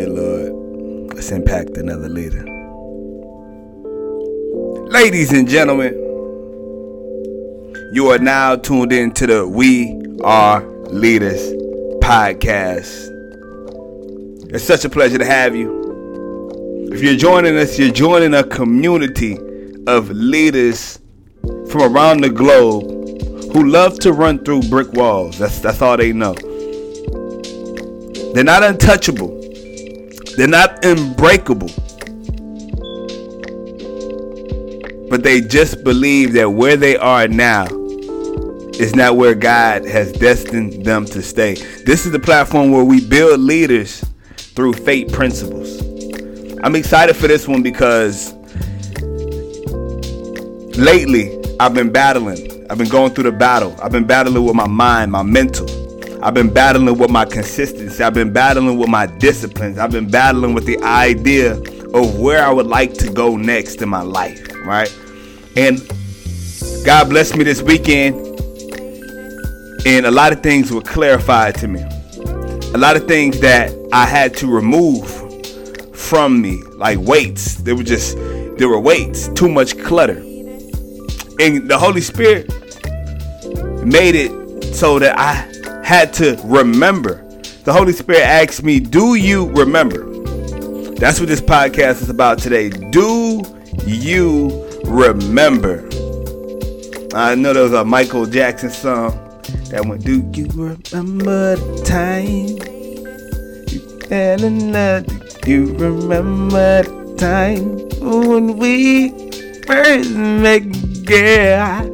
Dear Lord, let's impact another leader. Ladies and gentlemen, you are now tuned in to the We Are Leaders podcast. It's such a pleasure to have you. If you're joining us, you're joining a community of leaders from around the globe who love to run through brick walls. That's that's all they know. They're not untouchable. They're not unbreakable. But they just believe that where they are now is not where God has destined them to stay. This is the platform where we build leaders through faith principles. I'm excited for this one because lately I've been battling. I've been going through the battle. I've been battling with my mind, my mental. I've been battling with my consistency. I've been battling with my disciplines. I've been battling with the idea of where I would like to go next in my life, right? And God blessed me this weekend, and a lot of things were clarified to me. A lot of things that I had to remove from me, like weights. There were just there were weights, too much clutter. And the Holy Spirit made it so that I had to remember. The Holy Spirit asked me, Do you remember? That's what this podcast is about today. Do you remember? I know there was a Michael Jackson song that went, Do you remember the time you fell in love? Do you remember the time when we first met? Yeah.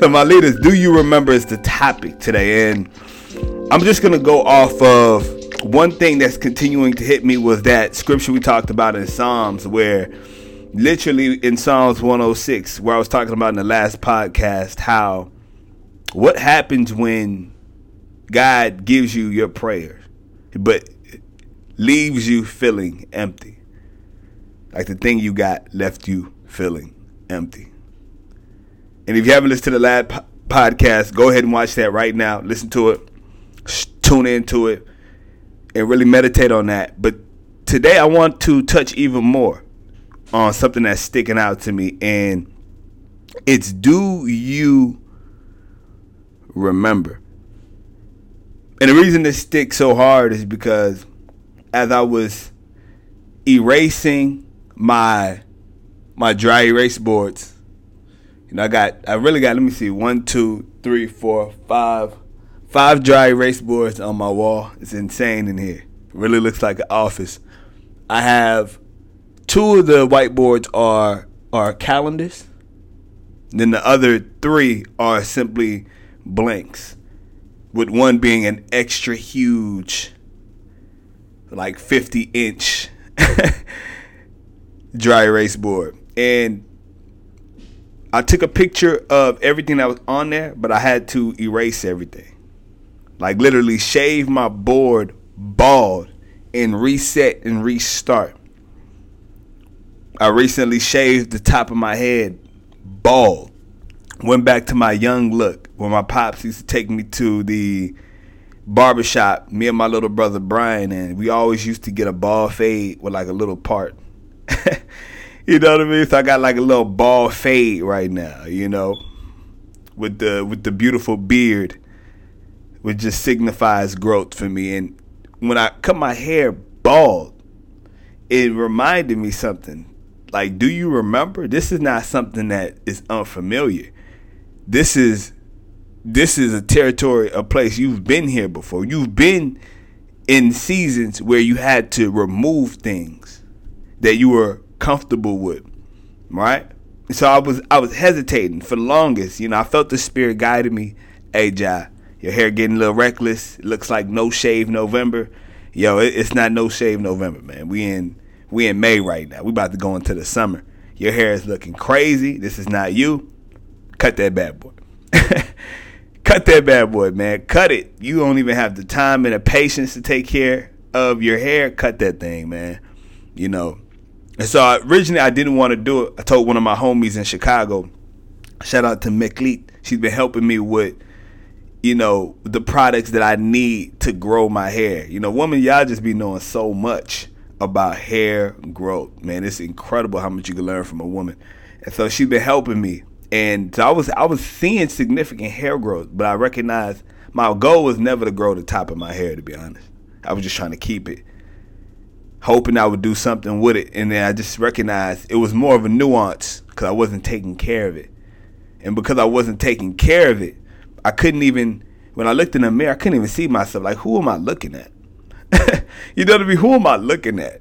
So my leaders, do you remember is the topic today, and I'm just gonna go off of one thing that's continuing to hit me was that scripture we talked about in Psalms, where literally in Psalms 106, where I was talking about in the last podcast, how what happens when God gives you your prayer, but leaves you feeling empty, like the thing you got left you feeling empty. And if you haven't listened to the last po- podcast, go ahead and watch that right now. Listen to it, tune into it, and really meditate on that. But today I want to touch even more on something that's sticking out to me, and it's do you remember? And the reason this sticks so hard is because as I was erasing my my dry erase boards you know, I got, I really got, let me see, one, two, three, four, five, five dry erase boards on my wall. It's insane in here. It really looks like an office. I have two of the whiteboards are are calendars. Then the other three are simply blanks, with one being an extra huge, like 50 inch dry erase board. And I took a picture of everything that was on there, but I had to erase everything. Like literally shave my board bald and reset and restart. I recently shaved the top of my head bald. Went back to my young look when my pops used to take me to the barbershop, me and my little brother Brian, and we always used to get a bald fade with like a little part. You know what I mean? So I got like a little bald fade right now, you know, with the with the beautiful beard, which just signifies growth for me. And when I cut my hair bald, it reminded me something. Like, do you remember? This is not something that is unfamiliar. This is this is a territory, a place you've been here before. You've been in seasons where you had to remove things that you were comfortable with, right? So I was I was hesitating for the longest. You know, I felt the spirit guiding me. Hey, Jai, your hair getting a little reckless. It looks like no shave November. Yo, it, it's not no shave November, man. We in we in May right now. We about to go into the summer. Your hair is looking crazy. This is not you. Cut that bad boy. Cut that bad boy, man. Cut it. You don't even have the time and the patience to take care of your hair. Cut that thing, man. You know, and so originally I didn't want to do it. I told one of my homies in Chicago, shout out to McLeet. She's been helping me with you know, the products that I need to grow my hair. You know, woman, y'all just be knowing so much about hair growth. Man, it's incredible how much you can learn from a woman. And so she's been helping me. And so I was I was seeing significant hair growth, but I recognized my goal was never to grow the top of my hair, to be honest. I was just trying to keep it, hoping I would do something with it. And then I just recognized it was more of a nuance because I wasn't taking care of it. And because I wasn't taking care of it, I couldn't even, when I looked in the mirror, I couldn't even see myself. Like, who am I looking at? you know what I mean? Who am I looking at?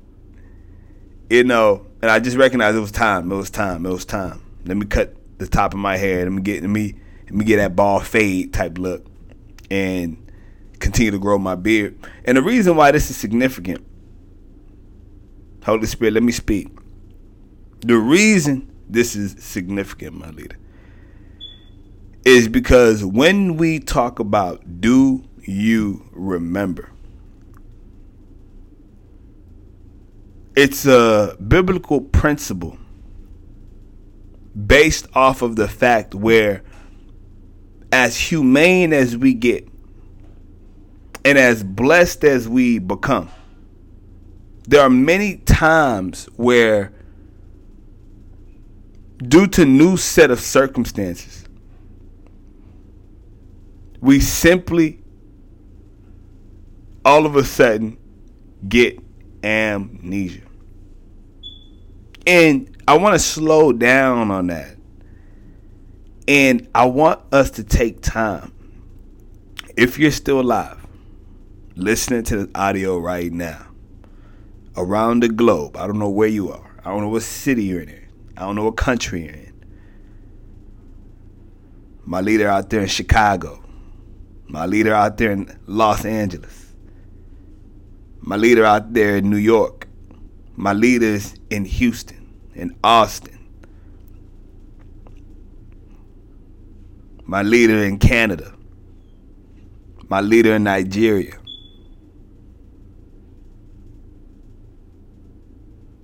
You know, and I just recognized it was time. It was time. It was time. Let me cut the top of my hair. Let me get let me let me get that bald fade type look, and continue to grow my beard. And the reason why this is significant, Holy Spirit, let me speak. The reason this is significant, my leader, is because when we talk about do you remember? It's a biblical principle based off of the fact where as humane as we get and as blessed as we become there are many times where due to new set of circumstances we simply all of a sudden get amnesia and I want to slow down on that. And I want us to take time. If you're still alive, listening to this audio right now, around the globe, I don't know where you are. I don't know what city you're in. I don't know what country you're in. My leader out there in Chicago. My leader out there in Los Angeles. My leader out there in New York. My leaders in Houston in Austin. My leader in Canada. My leader in Nigeria.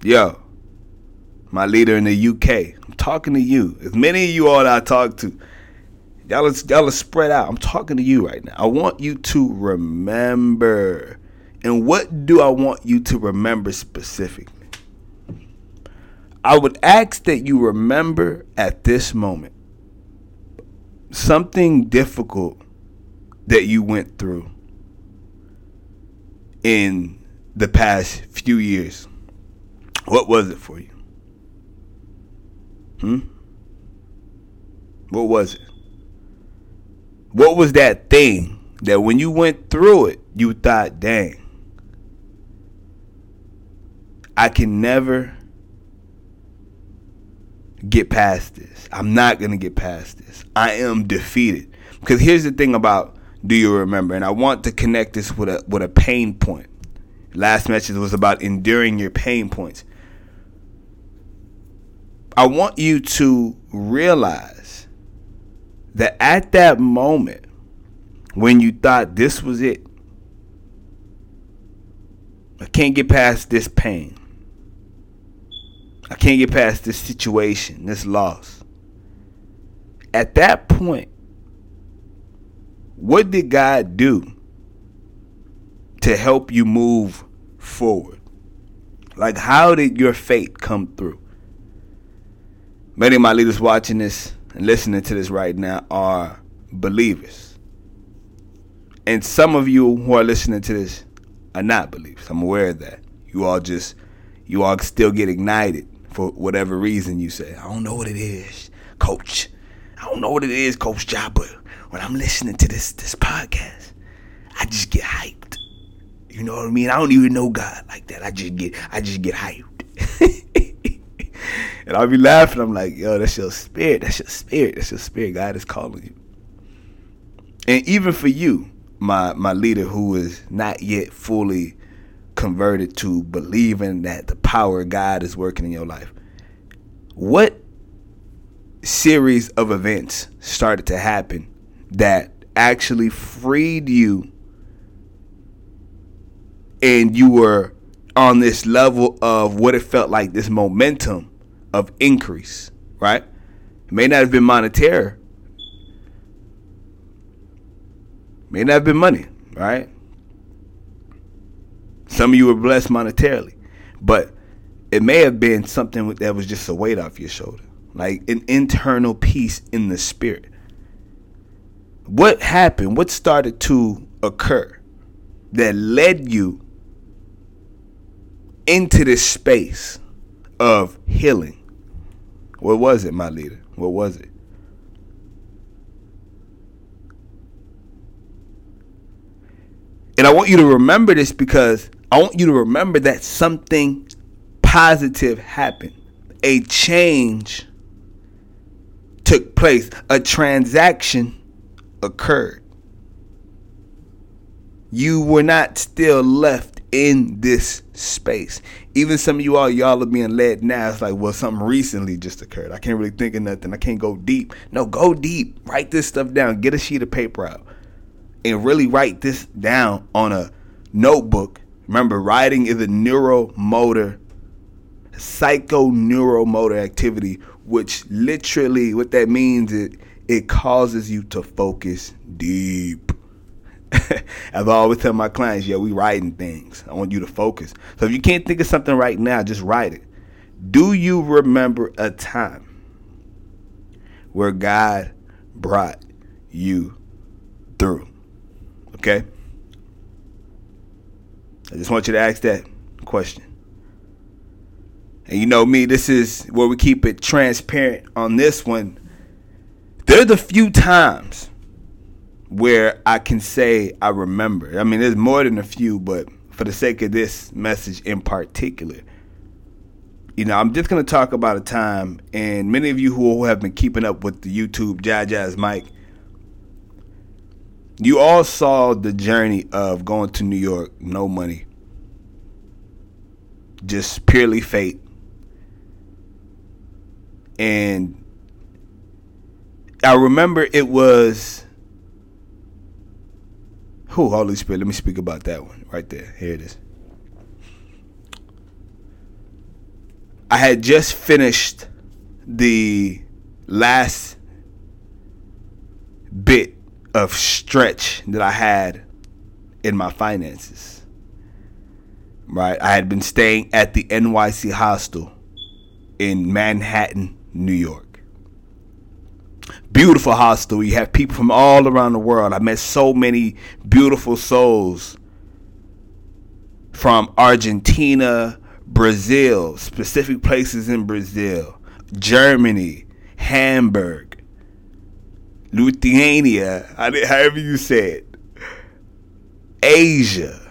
Yo, my leader in the UK. I'm talking to you. As many of you all I talk to, y'all are, y'all are spread out. I'm talking to you right now. I want you to remember. And what do I want you to remember specifically? I would ask that you remember at this moment something difficult that you went through in the past few years. What was it for you? Hmm? What was it? What was that thing that when you went through it, you thought, dang, I can never get past this. I'm not going to get past this. I am defeated. Because here's the thing about do you remember? And I want to connect this with a with a pain point. Last message was about enduring your pain points. I want you to realize that at that moment when you thought this was it, I can't get past this pain. I can't get past this situation, this loss. At that point, what did God do to help you move forward? Like, how did your faith come through? Many of my leaders watching this and listening to this right now are believers. And some of you who are listening to this are not believers. I'm aware of that. You all just, you all still get ignited for whatever reason you say. I don't know what it is, coach. I don't know what it is, Coach Job, but when I'm listening to this this podcast, I just get hyped. You know what I mean? I don't even know God like that. I just get I just get hyped. and I'll be laughing. I'm like, yo, that's your spirit. That's your spirit. That's your spirit. God is calling you. And even for you, my my leader who is not yet fully converted to believing that the power of God is working in your life. What series of events started to happen that actually freed you and you were on this level of what it felt like this momentum of increase, right? It may not have been monetary, May not have been money, right? Some of you were blessed monetarily, but it may have been something that was just a weight off your shoulder, like an internal peace in the spirit. What happened? What started to occur that led you into this space of healing? What was it, my leader? What was it? And I want you to remember this because I want you to remember that something positive happened. A change took place. A transaction occurred. You were not still left in this space. Even some of you all, y'all are being led now. It's like, well, something recently just occurred. I can't really think of nothing. I can't go deep. No, go deep. Write this stuff down. Get a sheet of paper out and really write this down on a notebook. Remember, writing is a neuromotor, psychoneuromotor activity, which literally what that means is it causes you to focus deep. As I always tell my clients, yeah, we writing things. I want you to focus. So if you can't think of something right now, just write it. Do you remember a time where God brought you through? Okay? I just want you to ask that question. And you know me, this is where we keep it transparent on this one. There's a few times where I can say I remember. I mean, there's more than a few, but for the sake of this message in particular, you know, I'm just going to talk about a time, and many of you who have been keeping up with the YouTube Jazz Mike, you all saw the journey of going to New York, no money, just purely fate. And I remember it was who Holy Spirit. Let me speak about that one right there. Here it is. I had just finished the last bit of stretch that I had in my finances. Right? I had been staying at the NYC hostel in Manhattan, New York. Beautiful hostel. You have people from all around the world. I met so many beautiful souls from Argentina, Brazil, specific places in Brazil, Germany, Hamburg, Lithuania, however you say it, Asia.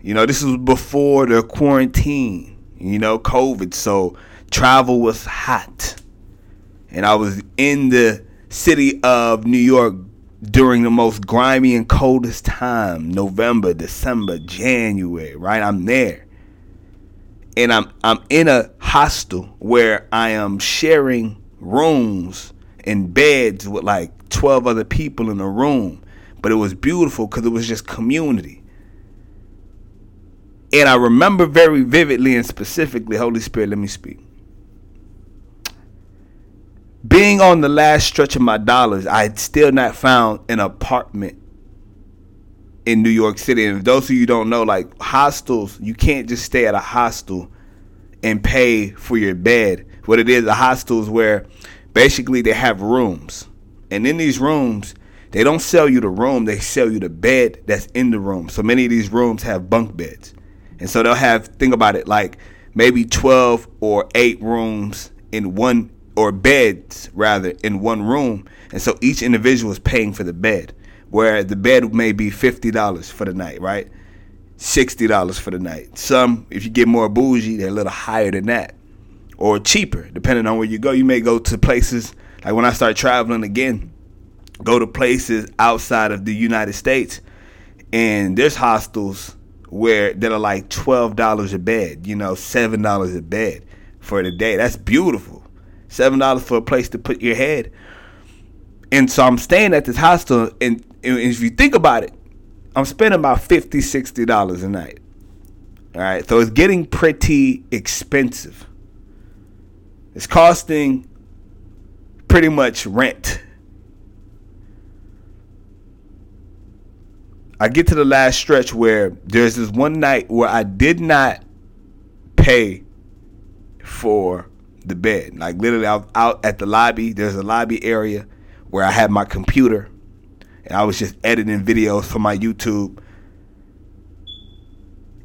You know, this was before the quarantine, you know, COVID. So travel was hot. And I was in the city of New York during the most grimy and coldest time November, December, January, right? I'm there. And I'm I'm in a hostel where I am sharing rooms and beds with like 12 other people in a room, but it was beautiful because it was just community. And I remember very vividly and specifically, Holy Spirit, let me speak. Being on the last stretch of my dollars, I had still not found an apartment in New York City. And those of you don't know, like hostels, you can't just stay at a hostel and pay for your bed. What it is, a hostel is where basically they have rooms and in these rooms, they don't sell you the room, they sell you the bed that's in the room. So many of these rooms have bunk beds. And so they'll have, think about it, like maybe 12 or 8 rooms in one, or beds rather, in one room. And so each individual is paying for the bed, where the bed may be $50 for the night, right? $60 for the night. Some, if you get more bougie, they're a little higher than that. Or cheaper, depending on where you go. You may go to places like when I start traveling again, go to places outside of the United States, and there's hostels where that are like twelve dollars a bed, you know, seven dollars a bed for the day. That's beautiful. Seven dollars for a place to put your head. And so I'm staying at this hostel, and, and if you think about it, I'm spending about 50 $60 a night. All right, so it's getting pretty expensive. It's costing pretty much rent. I get to the last stretch where there's this one night where I did not pay for the bed. Like literally, was out at the lobby. There's a lobby area where I had my computer, and I was just editing videos for my YouTube.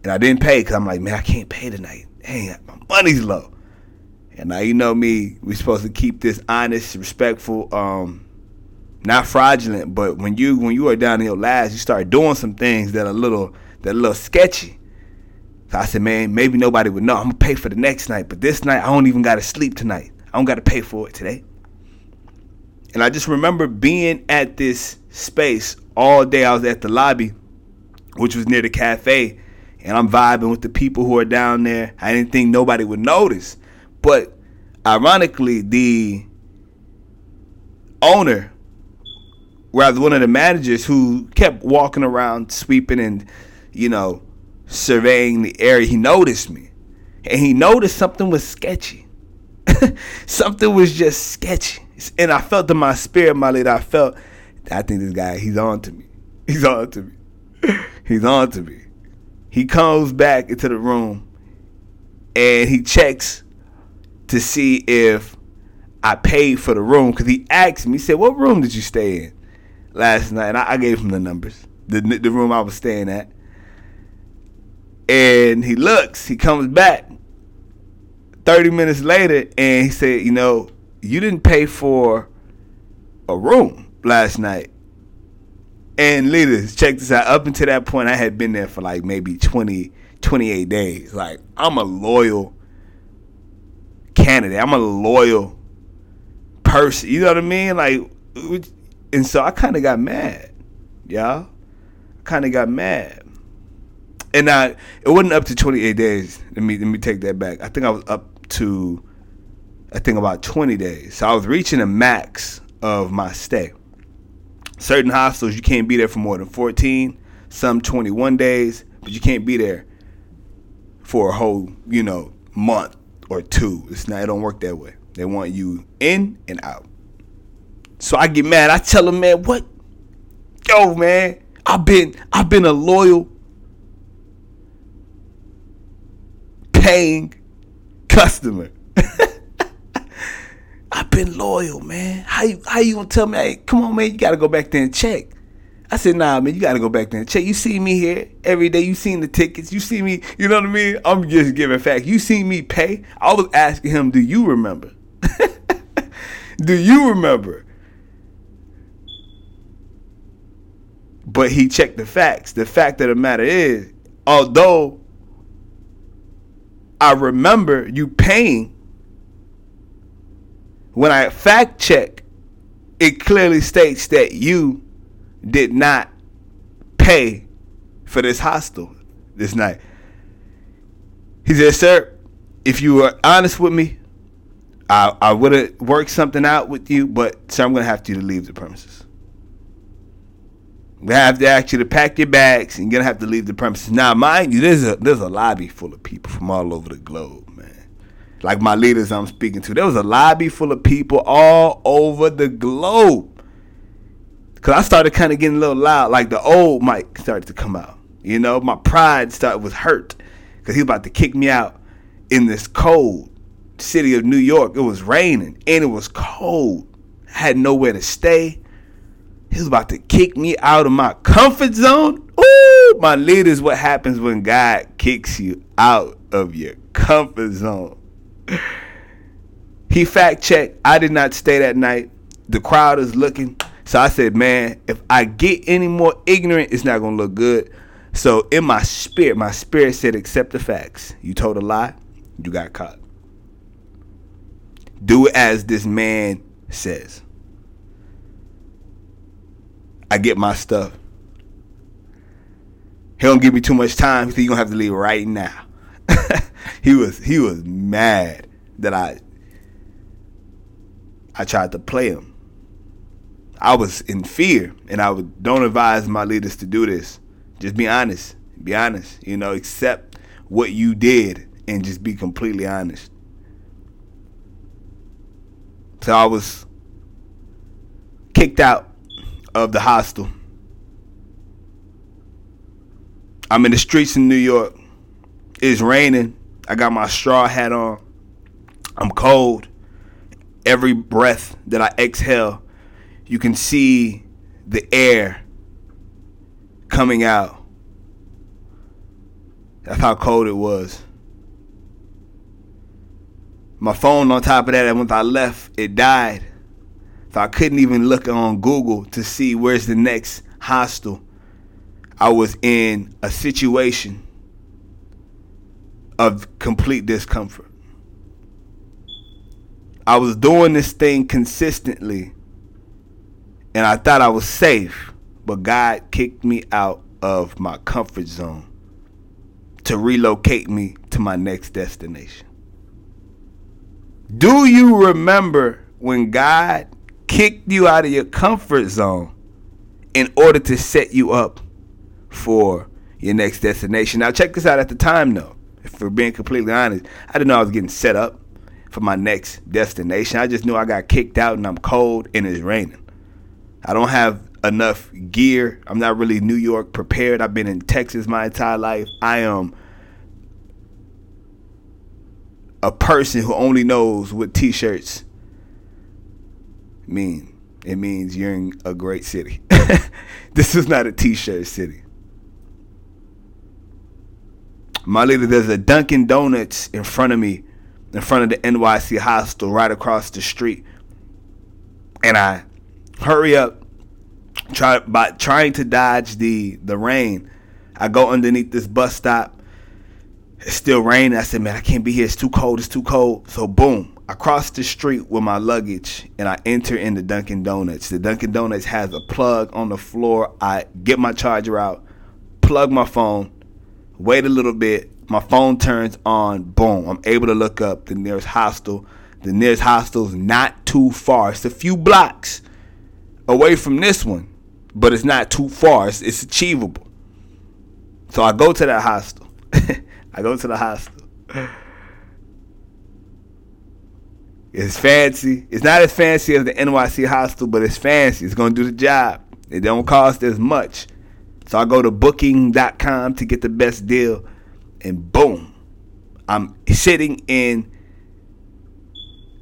And I didn't pay because I'm like, man, I can't pay tonight. Dang, my money's low. And now you know me. We're supposed to keep this honest, respectful, um, not fraudulent. But when you when you are down in your last, you start doing some things that are a little that are a little sketchy. So I said, man, maybe nobody would know. I'm gonna pay for the next night, but this night I don't even gotta sleep tonight. I don't gotta pay for it today. And I just remember being at this space all day. I was at the lobby, which was near the cafe, and I'm vibing with the people who are down there. I didn't think nobody would notice. But ironically, the owner, rather one of the managers who kept walking around sweeping and, you know, surveying the area, he noticed me. And he noticed something was sketchy. something was just sketchy. And I felt in my spirit, my lady, I felt, I think this guy, he's on to me. He's on to me. he's on to me. He comes back into the room and he checks to see if I paid for the room because he asked me. He said, "What room did you stay in last night?" And I, I gave him the numbers, the the room I was staying at. And he looks, he comes back 30 minutes later and he said, You know, you didn't pay for a room last night. And leaders, check this out. Up until that point, I had been there for like maybe 20, 28 days. Like, I'm a loyal candidate. I'm a loyal person. You know what I mean? Like, and so I kind of got mad, y'all. Kind of got mad, and I it wasn't up to 28 days. Let me let me take that back. I think I was up to, I think about 20 days. So I was reaching a max of my stay. Certain hostels you can't be there for more than 14, some 21 days, but you can't be there for a whole, you know, month or two. It's not. It don't work that way. They want you in and out. So I get mad. I tell them, man, what? Yo, man, I've been I've been a loyal, paying customer. I've been loyal, man. How you how you gonna tell me? Hey, come on, man, you gotta go back there and check. I said, nah, man, you gotta go back there and check. You see me here every day. You seen the tickets. You see me, you know what I mean? I'm just giving facts. You see me pay. I was asking him, do you remember? do you remember? But he checked the facts. The fact of the matter is, although I remember you paying, when I fact check, it clearly states that you did not pay for this hostel this night. He said, Sir, if you were honest with me, I, I would have worked something out with you, but sir, I'm going to have to leave the premises. We have to ask you to pack your bags, and you're gonna have to leave the premises. Now, mind you, there's a there's a lobby full of people from all over the globe, man. Like my leaders I'm speaking to, there was a lobby full of people all over the globe. Cause I started kind of getting a little loud, like the old Mike started to come out. You know, my pride started was hurt because he was about to kick me out in this cold city of New York. It was raining and it was cold. I had nowhere to stay. He was about to kick me out of my comfort zone. Ooh, my leaders, what happens when God kicks you out of your comfort zone? He fact checked. I did not stay that night. The crowd is looking. So I said, man, if I get any more ignorant, it's not gonna look good. So in my spirit, my spirit said, accept the facts. You told a lie, you got caught. Do as this man says. I get my stuff. He don't give me too much time. He gonna have to leave right now. he was he was mad that I I tried to play him. I was in fear, and I would don't advise my leaders to do this. Just be honest. Be honest. You know, accept what you did and just be completely honest. So I was kicked out of the hostel. I'm in the streets in New York. It's raining. I got my straw hat on. I'm cold. Every breath that I exhale, you can see the air coming out. That's how cold it was. My phone, on top of that, and once I left, it died. So I couldn't even look on Google to see where's the next hostel. I was in a situation of complete discomfort. I was doing this thing consistently and I thought I was safe, but God kicked me out of my comfort zone to relocate me to my next destination. Do you remember when God kicked you out of your comfort zone in order to set you up for your next destination? Now, check this out at the time, though. If we're being completely honest, I didn't know I was getting set up for my next destination. I just knew I got kicked out and I'm cold and it's raining. I don't have enough gear. I'm not really New York prepared. I've been in Texas my entire life. I am a person who only knows what t-shirts mean. It means you're in a great city. this is not a t-shirt city. My leader, there's a Dunkin' Donuts in front of me, in front of the NYC hostel right across the street. And I hurry up, try by trying to dodge the the rain. I go underneath this bus stop. It's still raining. I said, man, I can't be here. It's too cold. It's too cold. So boom, I cross the street with my luggage and I enter into Dunkin' Donuts. The Dunkin' Donuts has a plug on the floor. I get my charger out, plug my phone, wait a little bit. My phone turns on. Boom. I'm able to look up the nearest hostel. The nearest hostel is not too far. It's a few blocks away from this one, but it's not too far. It's, it's achievable. So I go to that hostel. I go to the hostel. It's fancy. It's not as fancy as the NYC hostel, but it's fancy. It's going to do the job. It don't cost as much. So I go to booking.com to get the best deal, and boom, I'm sitting in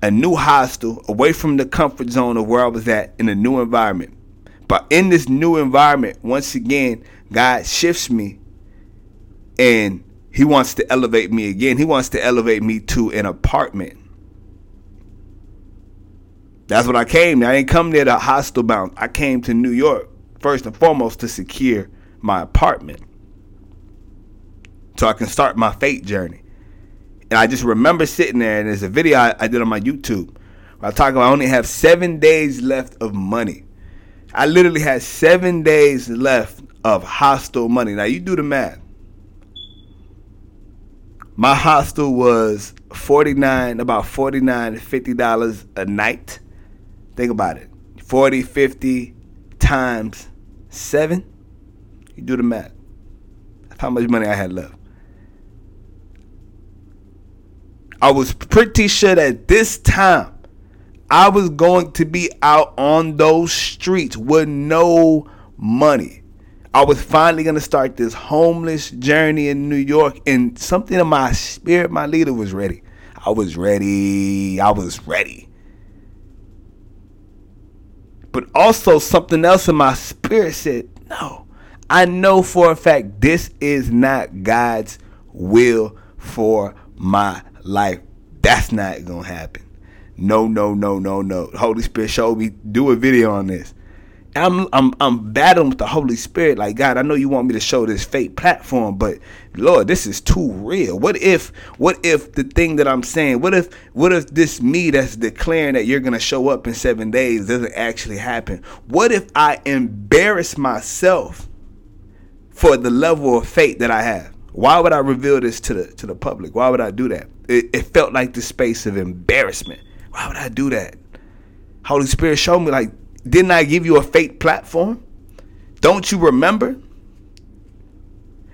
a new hostel away from the comfort zone of where I was at in a new environment. But in this new environment, once again, God shifts me and He wants to elevate me again. He wants to elevate me to an apartment. That's what I came. I didn't come there to hostel bound. I came to New York first and foremost to secure my apartment so I can start my fate journey. And I just remember sitting there, and there's a video I, I did on my YouTube I talk about I only have seven days left of money. I literally had seven days left of hostel money. Now you do the math. My hostel was 49, about 49 50 dollars a night. Think about it. 40, 50 times seven. You do the math. That's how much money I had left. I was pretty sure that this time I was going to be out on those streets with no money. I was finally going to start this homeless journey in New York, and something in my spirit, my leader was ready. I was ready. I was ready. But also, something else in my spirit said, No, I know for a fact this is not God's will for my life. That's not gonna happen. No, no, no, no, no. Holy Spirit showed me do a video on this. I'm I'm I'm battling with the Holy Spirit. Like God, I know you want me to show this fake platform, but Lord, this is too real. What if what if the thing that I'm saying, what if what if this me that's declaring that you're gonna show up in seven days doesn't actually happen? What if I embarrass myself for the level of faith that I have? Why would I reveal this to the to the public? Why would I do that? It, it felt like the space of embarrassment. Why would I do that? Holy Spirit showed me like didn't I give you a fake platform? Don't you remember?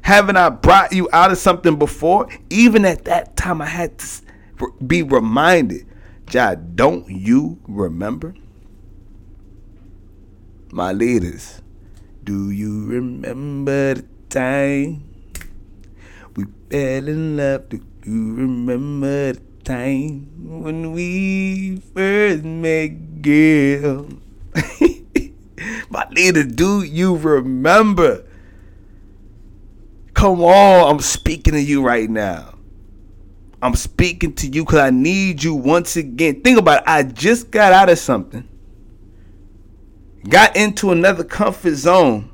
Haven't I brought you out of something before? Even at that time, I had to be reminded. God, don't you remember? My leaders, do you remember the time we fell in love. Do you remember the time when we first met, girl? My leader, do you remember? Come on, I'm speaking to you right now. I'm speaking to you because I need you once again. Think about it. I just got out of something, got into another comfort zone,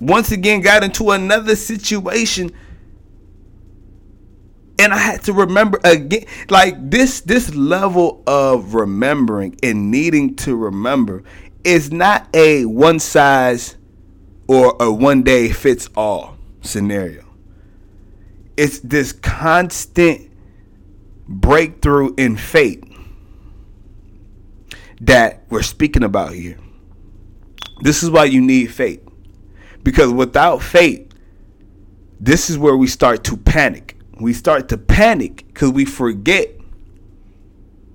once again got into another situation. And I had to remember again, like this, this level of remembering and needing to remember is not a one size or a one day fits all scenario it's this constant breakthrough in faith that we're speaking about here. This is why you need faith. Because without faith, this is where we start to panic. We start to panic because we forget,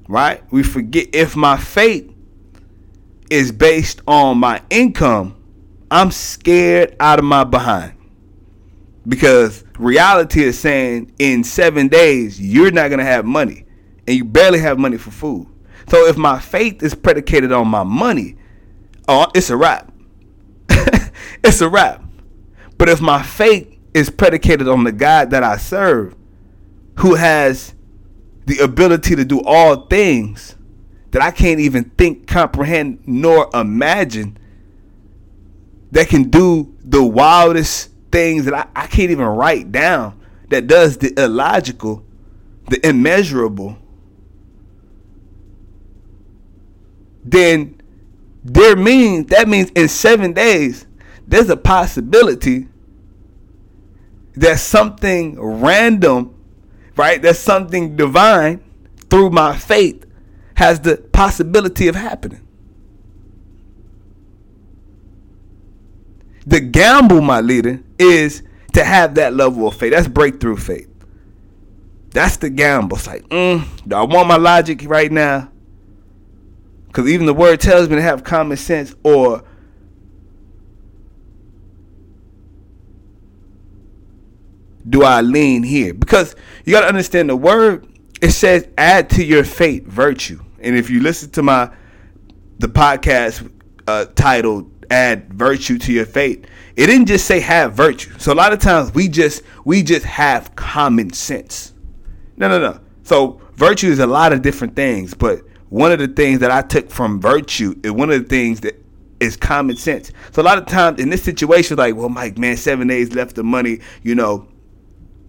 right? We forget if my faith is based on my income, I'm scared out of my behind. Because reality is saying in seven days you're not going to have money and you barely have money for food. So if my faith is predicated on my money oh it's a wrap. It's a wrap. But if my faith is predicated on the god that i serve who has the ability to do all things that i can't even think comprehend nor imagine that can do the wildest things that I, I can't even write down that does the illogical, the immeasurable, then there means that means in seven days there's a possibility that something random, right? That something divine through my faith has the possibility of happening. The gamble, my leader, is to have that level of faith. That's breakthrough faith. That's the gamble. It's like, mm, do I want my logic right now? Because even the word tells me to have common sense, or do I lean here? Because you got to understand the word. It says, "Add to your faith virtue." And if you listen to my the podcast uh, titled add virtue to your faith. It didn't just say have virtue. So a lot of times we just we just have common sense. No, no, no. So virtue is a lot of different things, but one of the things that I took from virtue is one of the things that is common sense. So a lot of times in this situation, like, well, Mike, man, seven days left of money, you know,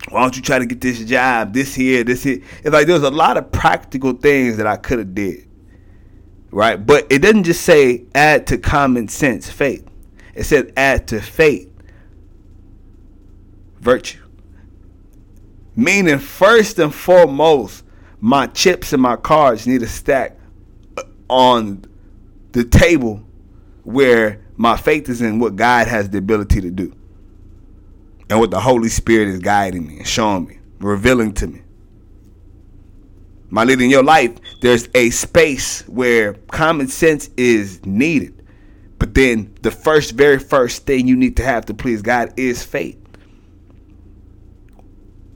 why don't you try to get this job, this here, this here? It's like there's a lot of practical things that I could have did right? But it doesn't just say add to common sense faith. It said add to faith virtue. Meaning, first and foremost, my chips and my cards need to stack uh, on the table where my faith is in what God has the ability to do. And what the Holy Spirit is guiding me and showing me, revealing to me my leader in your life, there's a space where common sense is needed. But then the first, very first thing you need to have to please God is faith.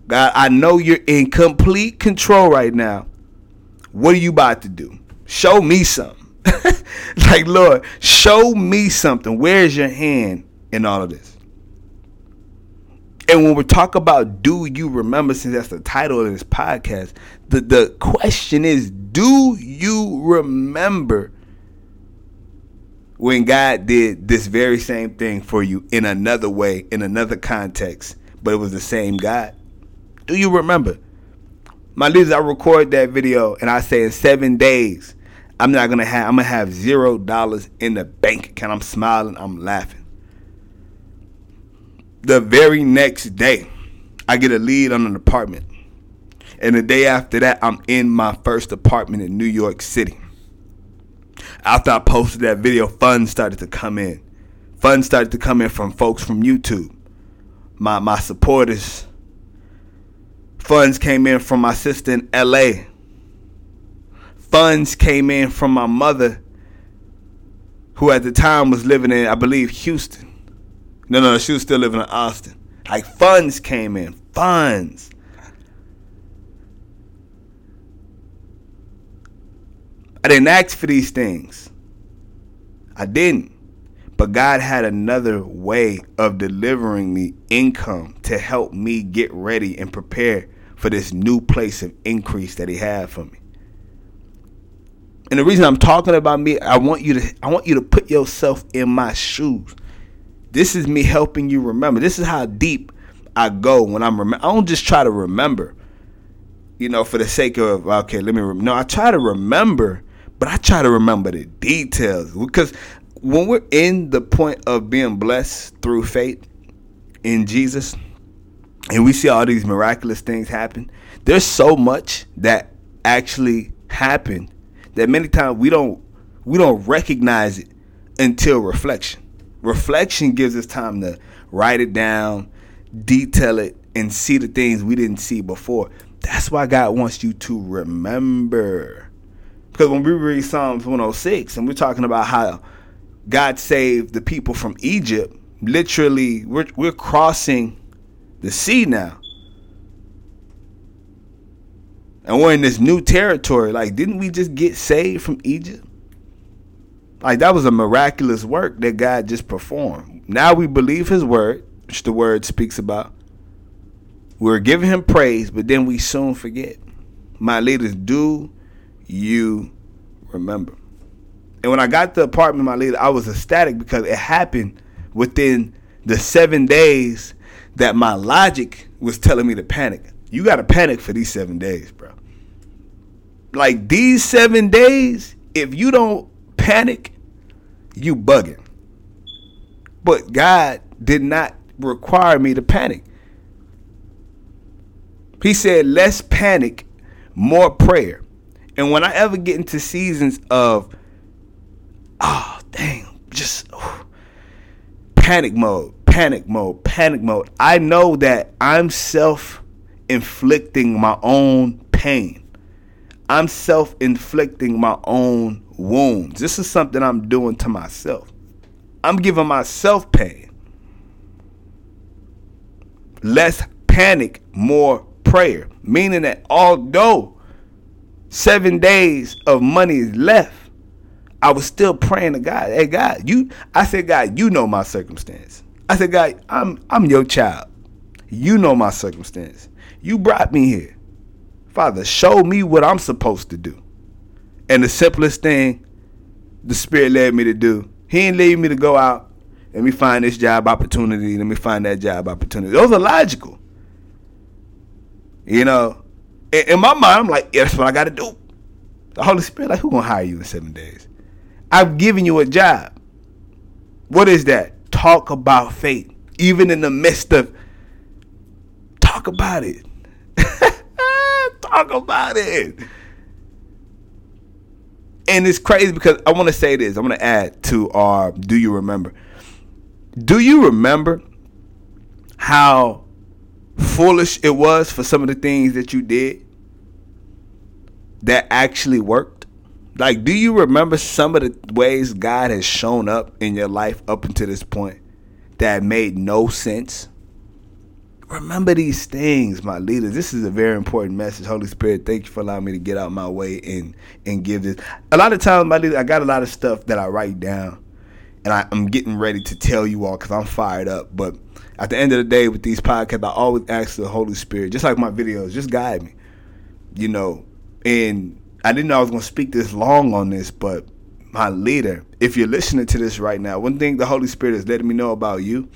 God, I know you're in complete control right now. What are you about to do? Show me something. like, Lord, show me something. Where's your hand in all of this? And when we talk about do you remember, since that's the title of this podcast, the, the question is do you remember when God did this very same thing for you in another way, in another context, but it was the same God? Do you remember? My leaders, I record that video and I say in seven days, I'm not gonna have I'm gonna have zero dollars in the bank account. I'm smiling, I'm laughing the very next day, I get a lead on an apartment. And the day after that, I'm in my first apartment in New York City. After I posted that video, funds started to come in. Funds started to come in from folks from YouTube. My my supporters. Funds came in from my sister in LA. Funds came in from my mother, who at the time was living in, I believe, Houston. No, no, she was still living in Austin. Like funds came in. Funds. I didn't ask for these things. I didn't. But God had another way of delivering me income to help me get ready and prepare for this new place of increase that he had for me. And the reason I'm talking about me, I want you to I want you to put yourself in my shoes. This is me helping you remember. This is how deep I go when I'm remember. I don't just try to remember, you know, for the sake of okay, let me. Rem-. No, I try to remember but I try to remember the details because when we're in the point of being blessed through faith in Jesus and we see all these miraculous things happen, there's so much that actually happened that many times we don't we don't recognize it until reflection. Reflection gives us time to write it down, detail it, and see the things we didn't see before. That's why God wants you to remember. Because when we read Psalms 106 and we're talking about how God saved the people from Egypt, literally we're we're crossing the sea now. And we're in this new territory. Like, didn't we just get saved from Egypt? Like that was a miraculous work that God just performed. Now we believe his word, which the word speaks about. We're giving him praise, but then we soon forget. My leaders, do you remember. And when I got the apartment, my leader, I was ecstatic because it happened within the seven days that my logic was telling me to panic. You got to panic for these seven days, bro. Like these seven days, if you don't panic, you bugging. But God did not require me to panic. He said, less panic, more prayer. And when I ever get into seasons of, oh, dang, just oh, panic mode, panic mode, panic mode, I know that I'm self inflicting my own pain. I'm self inflicting my own wounds. This is something I'm doing to myself. I'm giving myself pain. Less panic, more prayer. Meaning that although seven days of money is left, I was still praying to God. Hey God, you I said, God, you know my circumstance. I said, God, I'm I'm your child. You know my circumstance. You brought me here. Father, show me what I'm supposed to do. And the simplest thing the Spirit led me to do, He didn't lead me to go out and me find this job opportunity, let me find that job opportunity. Those are logical. You know, in my mind, I'm like, yeah, that's what I got to do. The Holy Spirit, like, who gonna hire you in seven days? I've given you a job. What is that? Talk about faith, even in the midst of. Talk about it. talk about it. And it's crazy because I want to say this. I want to add to our Do you remember? Do you remember how foolish it was for some of the things that you did? that actually worked? Like, do you remember some of the ways God has shown up in your life up until this point that made no sense? Remember these things, my leaders. This is a very important message. Holy Spirit, thank you for allowing me to get out my way and and give this. A lot of times, my leaders, I got a lot of stuff that I write down, and I, I'm getting ready to tell you all because I'm fired up. But at the end of the day, with these podcasts, I always ask the Holy Spirit, just like my videos, just guide me. You know, and I didn't know I was going to speak this long on this, but my leader, if you're listening to this right now, one thing the Holy Spirit is letting me know about you,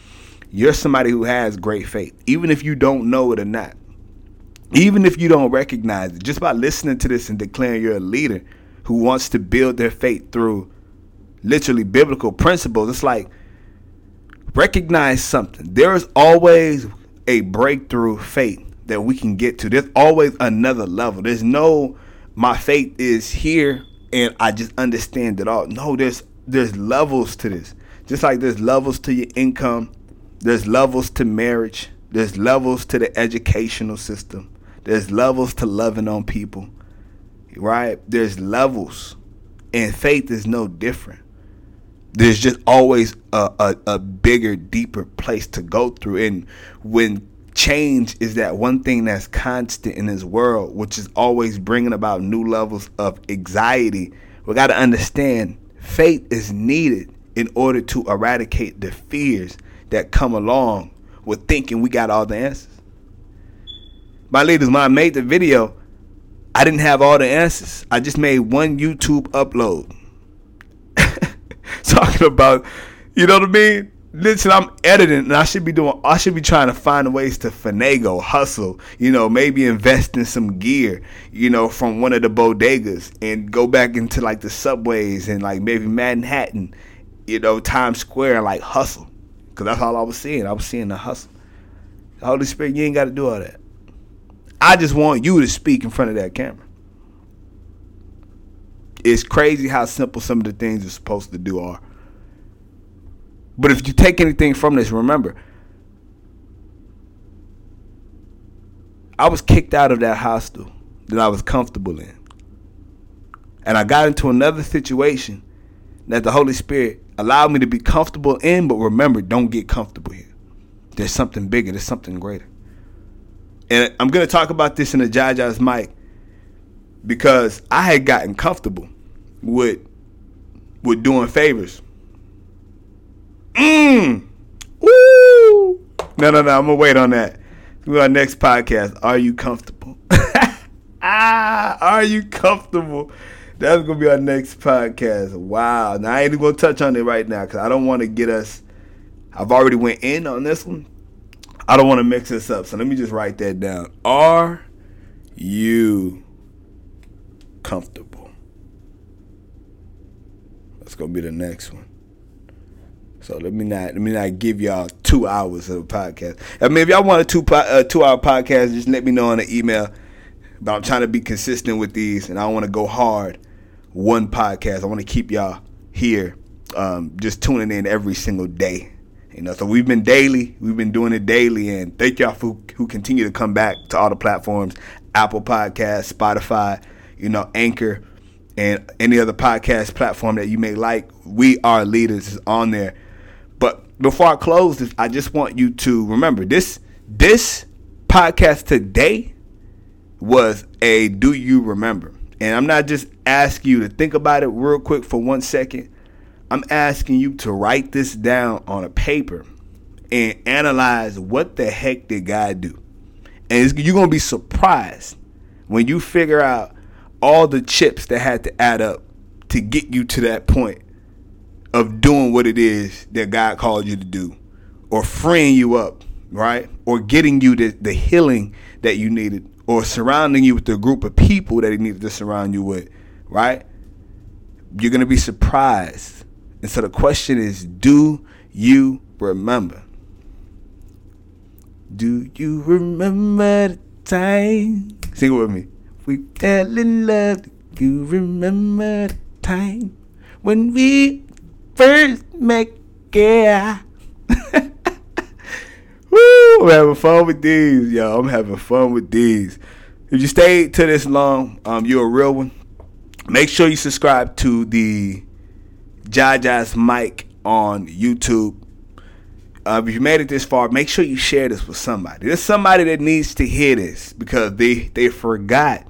you're somebody who has great faith, even if you don't know it or not. Even if you don't recognize it, just by listening to this and declaring you're a leader who wants to build their faith through literally biblical principles, it's like recognize something. There is always a breakthrough faith that we can get to. There's always another level. There's no my faith is here and I just understand it all. No, there's there's levels to this. Just like there's levels to your income, there's levels to marriage, there's levels to the educational system, there's levels to loving on people. Right? There's levels. And faith is no different. there's just always a, a, a bigger, deeper place to go through. And when change is that one thing that's constant in this world, which is always bringing about new levels of anxiety, we got to understand faith is needed in order to eradicate the fears that come along with thinking we got all the answers. My leaders, when I made the video, I didn't have all the answers. I just made one YouTube upload. Talking about, you know what I mean? Listen, I'm editing and I should be doing I should be trying to find ways to finagle, hustle, you know, maybe invest in some gear, you know, from one of the bodegas and go back into like the subways and like maybe Manhattan, you know, Times Square and like hustle. Cause that's all I was seeing. I was seeing the hustle. The Holy Spirit, you ain't gotta do all that. I just want you to speak in front of that camera. It's crazy how simple some of the things you're supposed to do are. But if you take anything from this, remember, I was kicked out of that hostel that I was comfortable in. And I got into another situation that the Holy Spirit allowed me to be comfortable in, but remember, don't get comfortable here. There's something bigger, there's something greater. And I'm going to talk about this in the Jaja's mic because I had gotten comfortable with with doing favors. Mmm. Woo. No, no, no. I'm gonna wait on that. We our next podcast. Are you comfortable? ah, are you comfortable? That's gonna be our next podcast. Wow. Now I ain't even gonna touch on it right now because I don't want to get us. I've already went in on this one. I don't want to mix this up. So let me just write that down. Are you comfortable? That's gonna be the next one. So let me not let me not give y'all two hours of a podcast. I mean, if y'all want a two uh, two hour podcast, just let me know on the email. But I'm trying to be consistent with these, and I want to go hard. One podcast. I want to keep y'all here, um, just tuning in every single day. You know, so we've been daily. We've been doing it daily, and thank y'all for who continue to come back to all the platforms: Apple Podcast, Spotify, you know, Anchor, and any other podcast platform that you may like. We are leaders is on there But before I close this, I just want you to remember this this podcast today was a do you remember? And I'm not just asking you to think about it real quick for one second. I'm asking you to write this down on a paper and analyze what the heck did God do. And you're going to be surprised when you figure out all the chips that had to add up to get you to that point of doing what it is that God called you to do, or freeing you up, right? Or getting you the, the healing that you needed, or surrounding you with the group of people that He needed to surround you with, right? You're going to be surprised. And so the question is do you remember? Do you remember the time? Sing it with me. We fell in love. Do you remember the time when we first met? yeah. I'm having fun with these, yo. I'm having fun with these. If you stayed to this long, um, you're a real one. Make sure you subscribe to the Jaja's Mic on YouTube. Uh, if you made it this far, make sure you share this with somebody. There's somebody that needs to hear this because they they forgot.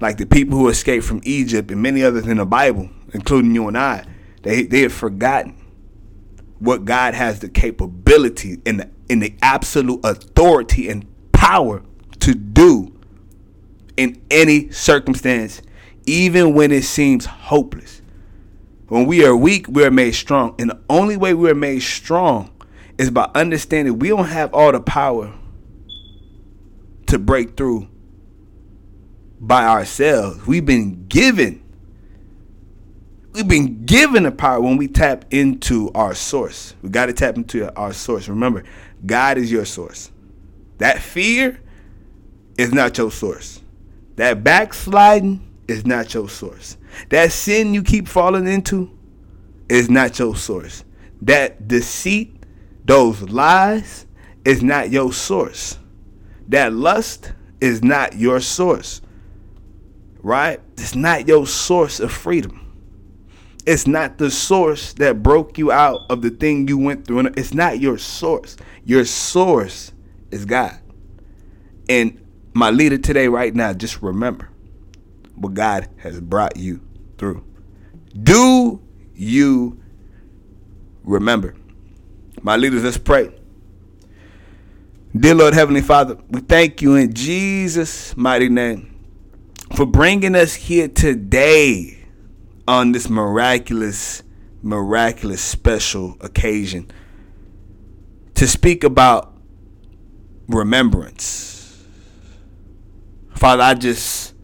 Like the people who escaped from Egypt and many others in the Bible including you and I, they they had forgotten what God has the capability and the, and the absolute authority and power to do in any circumstance, even when it seems hopeless. When we are weak, we are made strong. And the only way we are made strong is by understanding we don't have all the power to break through by ourselves. We've been given we've been given the power when we tap into our source. We got to tap into our source. Remember, God is your source. That fear is not your source. That backsliding is not your source. That sin you keep falling into is not your source. That deceit, those lies, is not your source. That lust is not your source. Right? It's not your source of freedom. It's not the source that broke you out of the thing you went through. It's not your source. Your source is God. And my leader today, right now, just remember what God has brought you through. Do you remember? My leaders, let's pray. Dear Lord Heavenly Father, we thank you in Jesus' mighty name for bringing us here today on this miraculous, miraculous special occasion to speak about remembrance. Father, I just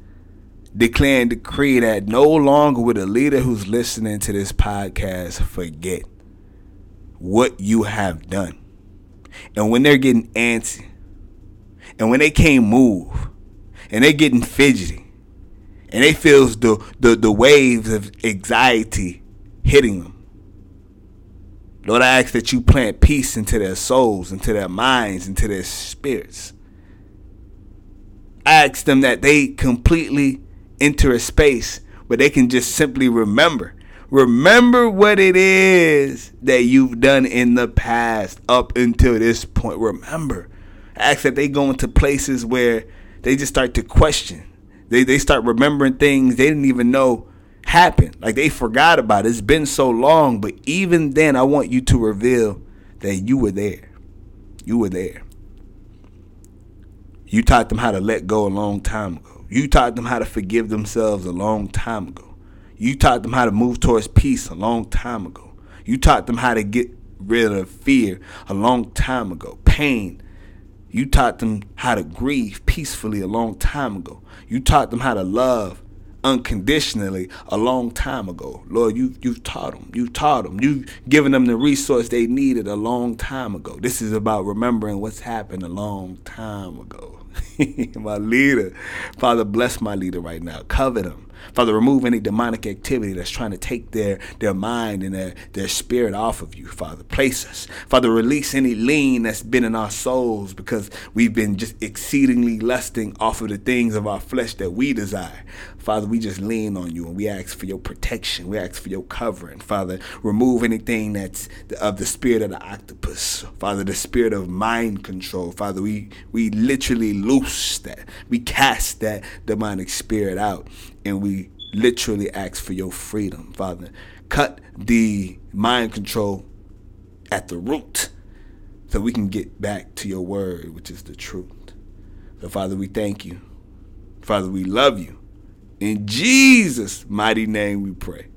declare and decree that no longer will a leader who's listening to this podcast forget what you have done. And when they're getting antsy, and when they can't move, and they're getting fidgety, and they feels the, the, the waves of anxiety hitting them. Lord, I ask that you plant peace into their souls, into their minds, into their spirits. I ask them that they completely enter a space where they can just simply remember. Remember what it is that you've done in the past up until this point. Remember. I ask that they go into places where they just start to question they they start remembering things they didn't even know happened. Like they forgot about it. It's been so long, but even then I want you to reveal that you were there. You were there. You taught them how to let go a long time ago. You taught them how to forgive themselves a long time ago. You taught them how to move towards peace a long time ago. You taught them how to get rid of fear a long time ago. Pain. You taught them how to grieve peacefully a long time ago. You taught them how to love unconditionally a long time ago. Lord, you you've taught them. You've taught them. You've given them the resource they needed a long time ago. This is about remembering what's happened a long time ago. my leader, Father, bless my leader right now. Cover them. Father, remove any demonic activity that's trying to take their, their mind and their, their spirit off of you, Father. Place us. Father, release any lean that's been in our souls because we've been just exceedingly lusting off of the things of our flesh that we desire. Father, we just lean on you and we ask for your protection. We ask for your covering. Father, remove anything that's of the spirit of the octopus. Father, the spirit of mind control. Father, we, we literally loose that. We cast that demonic spirit out and we literally ask for your freedom, Father. Cut the mind control at the root so we can get back to your word, which is the truth. So, Father, we thank you. Father, we love you. In Jesus' mighty name we pray.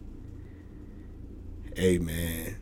Amen.